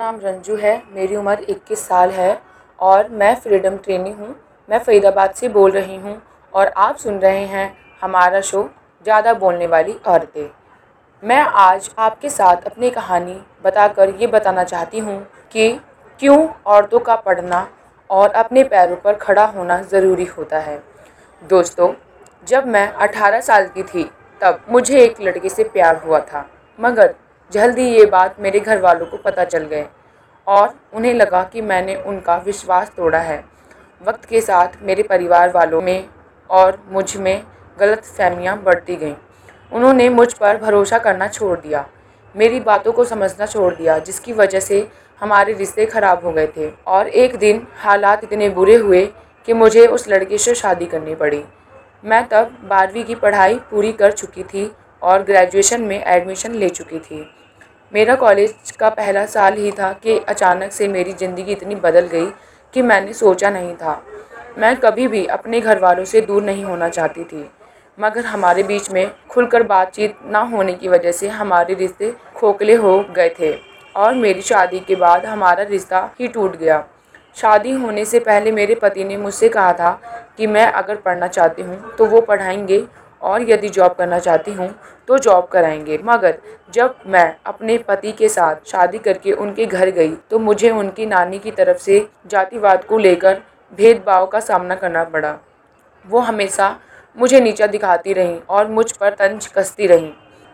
नाम रंजू है, मेरी उम्र 21 साल है और मैं फ्रीडम ट्रेनी हूँ। मैं फ़रीदाबाद से बोल रही हूँ और आप सुन रहे हैं हमारा शो ज़्यादा बोलने वाली औरतें। मैं आज आपके साथ अपनी कहानी बताकर ये बताना चाहती हूँ कि क्यों औरतों का पढ़ना और अपने पैरों पर खड़ा होना ज़रूरी होता है। दोस्तों, जब मैं 18 साल की थी, तब मुझे एक लड़के से प्यार हुआ था, मगर जल्दी ये बात मेरे घर वालों को पता चल गए और उन्हें लगा कि मैंने उनका विश्वास तोड़ा है। वक्त के साथ मेरे परिवार वालों में और मुझमें गलत फहमियाँ बढ़ती गईं। उन्होंने मुझ पर भरोसा करना छोड़ दिया। मेरी बातों को समझना छोड़ दिया, जिसकी वजह से हमारे रिश्ते ख़राब हो गए थे। और एक दिन हालात इतने बुरे हुए कि मुझे उस लड़के से शादी करनी पड़ी। मैं तब बारहवीं की पढ़ाई पूरी कर चुकी थी और ग्रेजुएशन में एडमिशन ले चुकी थी। मेरा कॉलेज का पहला साल ही था कि अचानक से मेरी ज़िंदगी इतनी बदल गई कि मैंने सोचा नहीं था। मैं कभी भी अपने घर वालों से दूर नहीं होना चाहती थी। मगर हमारे बीच में खुलकर बातचीत ना होने की वजह से हमारे रिश्ते खोखले हो गए थे और मेरी शादी के बाद हमारा रिश्ता ही टूट गया। शादी होने से पहले मेरे पति ने मुझसे कहा था कि मैं अगर पढ़ना चाहती हूँ तो वो पढ़ाएँगे और यदि जॉब करना चाहती हूँ तो जॉब कराएँगे। मगर जब मैं अपने पति के साथ शादी करके उनके घर गई तो मुझे उनकी नानी की तरफ़ से जातिवाद को लेकर भेदभाव का सामना करना पड़ा। वो हमेशा मुझे नीचा दिखाती रहीं और मुझ पर तंज कसती रहीं।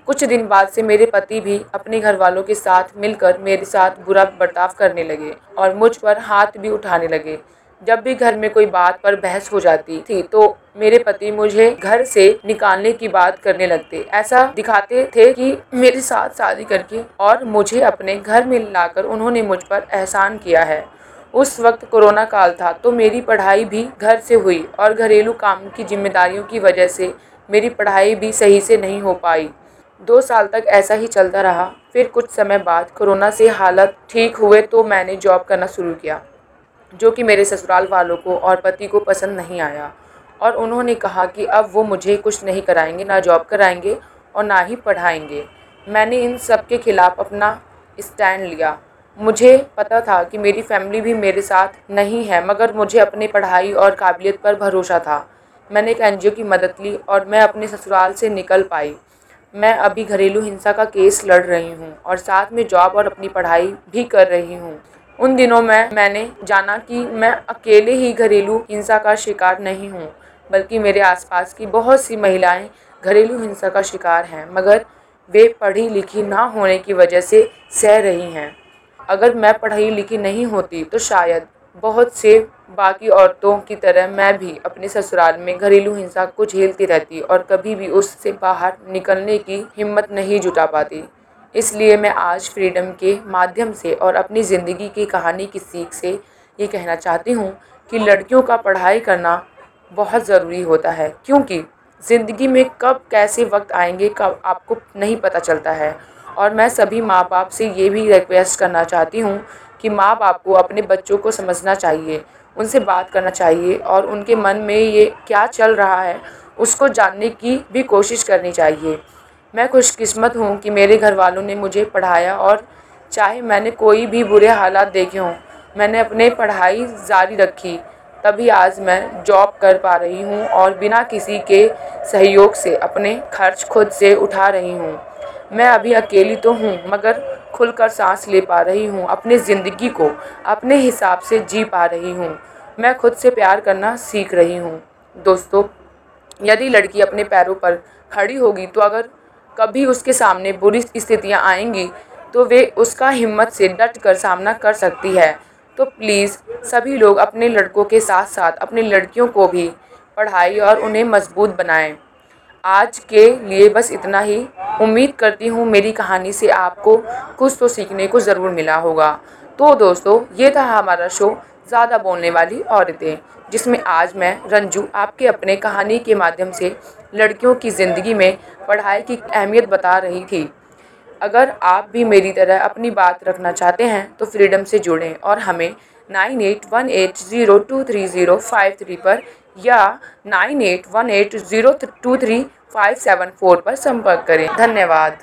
कुछ दिन बाद से मेरे पति भी अपने घर वालों के साथ मिलकर मेरे साथ बुरा बर्ताव करने लगे और मुझ पर हाथ भी उठाने लगे। जब भी घर में कोई बात पर बहस हो जाती थी तो मेरे पति मुझे घर से निकालने की बात करने लगते। ऐसा दिखाते थे कि मेरे साथ शादी करके और मुझे अपने घर में लाकर उन्होंने मुझ पर एहसान किया है। उस वक्त कोरोना काल था तो मेरी पढ़ाई भी घर से हुई और घरेलू काम की जिम्मेदारियों की वजह से मेरी पढ़ाई भी सही से नहीं हो पाई। दो साल तक ऐसा ही चलता रहा। फिर कुछ समय बाद कोरोना से हालत ठीक हुए तो मैंने जॉब करना शुरू किया। जो कि मेरे ससुराल वालों को और पति को पसंद नहीं आया। और उन्होंने कहा कि अब वो मुझे कुछ नहीं कराएँगे, ना जॉब कराएँगे और ना ही पढ़ाएँगे। मैंने इन सब के ख़िलाफ़ अपना स्टैंड लिया। मुझे पता था कि मेरी फैमिली भी मेरे साथ नहीं है, मगर मुझे अपनी पढ़ाई और काबिलियत पर भरोसा था। मैंने एक एनजीओ की मदद ली और मैं अपने ससुराल से निकल पाई। मैं अभी घरेलू हिंसा का केस लड़ रही हूँ और साथ में जॉब और अपनी पढ़ाई भी कर रही हूँ। उन दिनों में, मैंने जाना कि मैं अकेले ही घरेलू हिंसा का शिकार नहीं हूँ, बल्कि मेरे आसपास की बहुत सी महिलाएँ घरेलू हिंसा का शिकार हैं, मगर वे पढ़ी लिखी ना होने की वजह से सह रही हैं। अगर मैं पढ़ी लिखी नहीं होती तो शायद बहुत से बाकी औरतों की तरह मैं भी अपने ससुराल में घरेलू हिंसा को झेलती रहती और कभी भी उससे बाहर निकलने की हिम्मत नहीं जुटा पाती। इसलिए मैं आज फ्रीडम के माध्यम से और अपनी ज़िंदगी की कहानी की सीख से ये कहना चाहती हूँ कि लड़कियों का पढ़ाई करना बहुत ज़रूरी होता है, क्योंकि ज़िंदगी में कब कैसे वक्त आएँगे कब आपको नहीं पता चलता है। और मैं सभी माँ बाप से ये भी रिक्वेस्ट करना चाहती हूँ कि माँ बाप को अपने बच्चों को समझना चाहिए, उनसे बात करना चाहिए और उनके मन में ये क्या चल रहा है उसको जानने की भी कोशिश करनी चाहिए। मैं खुशकिस्मत हूँ कि मेरे घर वालों ने मुझे पढ़ाया और चाहे मैंने कोई भी बुरे हालात देखे हों, मैंने अपने पढ़ाई जारी रखी, तभी आज मैं जॉब कर पा रही हूँ और बिना किसी के सहयोग से अपने खर्च खुद से उठा रही हूँ। मैं अभी अकेली तो हूँ, मगर खुलकर सांस ले पा रही हूँ, अपनी ज़िंदगी को अपने हिसाब से जी पा रही हूँ। मैं खुद से प्यार करना सीख रही हूँ। दोस्तों, यदि लड़की अपने पैरों पर खड़ी होगी तो अगर कभी उसके सामने बुरी स्थितियाँ आएँगी तो वे उसका हिम्मत से डट कर सामना कर सकती है। तो प्लीज़, सभी लोग अपने लड़कों के साथ साथ अपनी लड़कियों को भी पढ़ाई और उन्हें मज़बूत बनाएँ। आज के लिए बस इतना ही। उम्मीद करती हूँ मेरी कहानी से आपको कुछ तो सीखने को ज़रूर मिला होगा। तो दोस्तों, ये था हमारा शो। ज़्यादा बोलने वाली औरतें, जिसमें आज मैं, रंजू, आपके अपने कहानी के माध्यम से लड़कियों की ज़िंदगी में पढ़ाई की अहमियत बता रही थी। अगर आप भी मेरी तरह अपनी बात रखना चाहते हैं तो फ्रीडम से जुड़ें और हमें nine eight one eight zero two three zero five three पर या nine eight one eight zero two three five seven four पर संपर्क करें। धन्यवाद।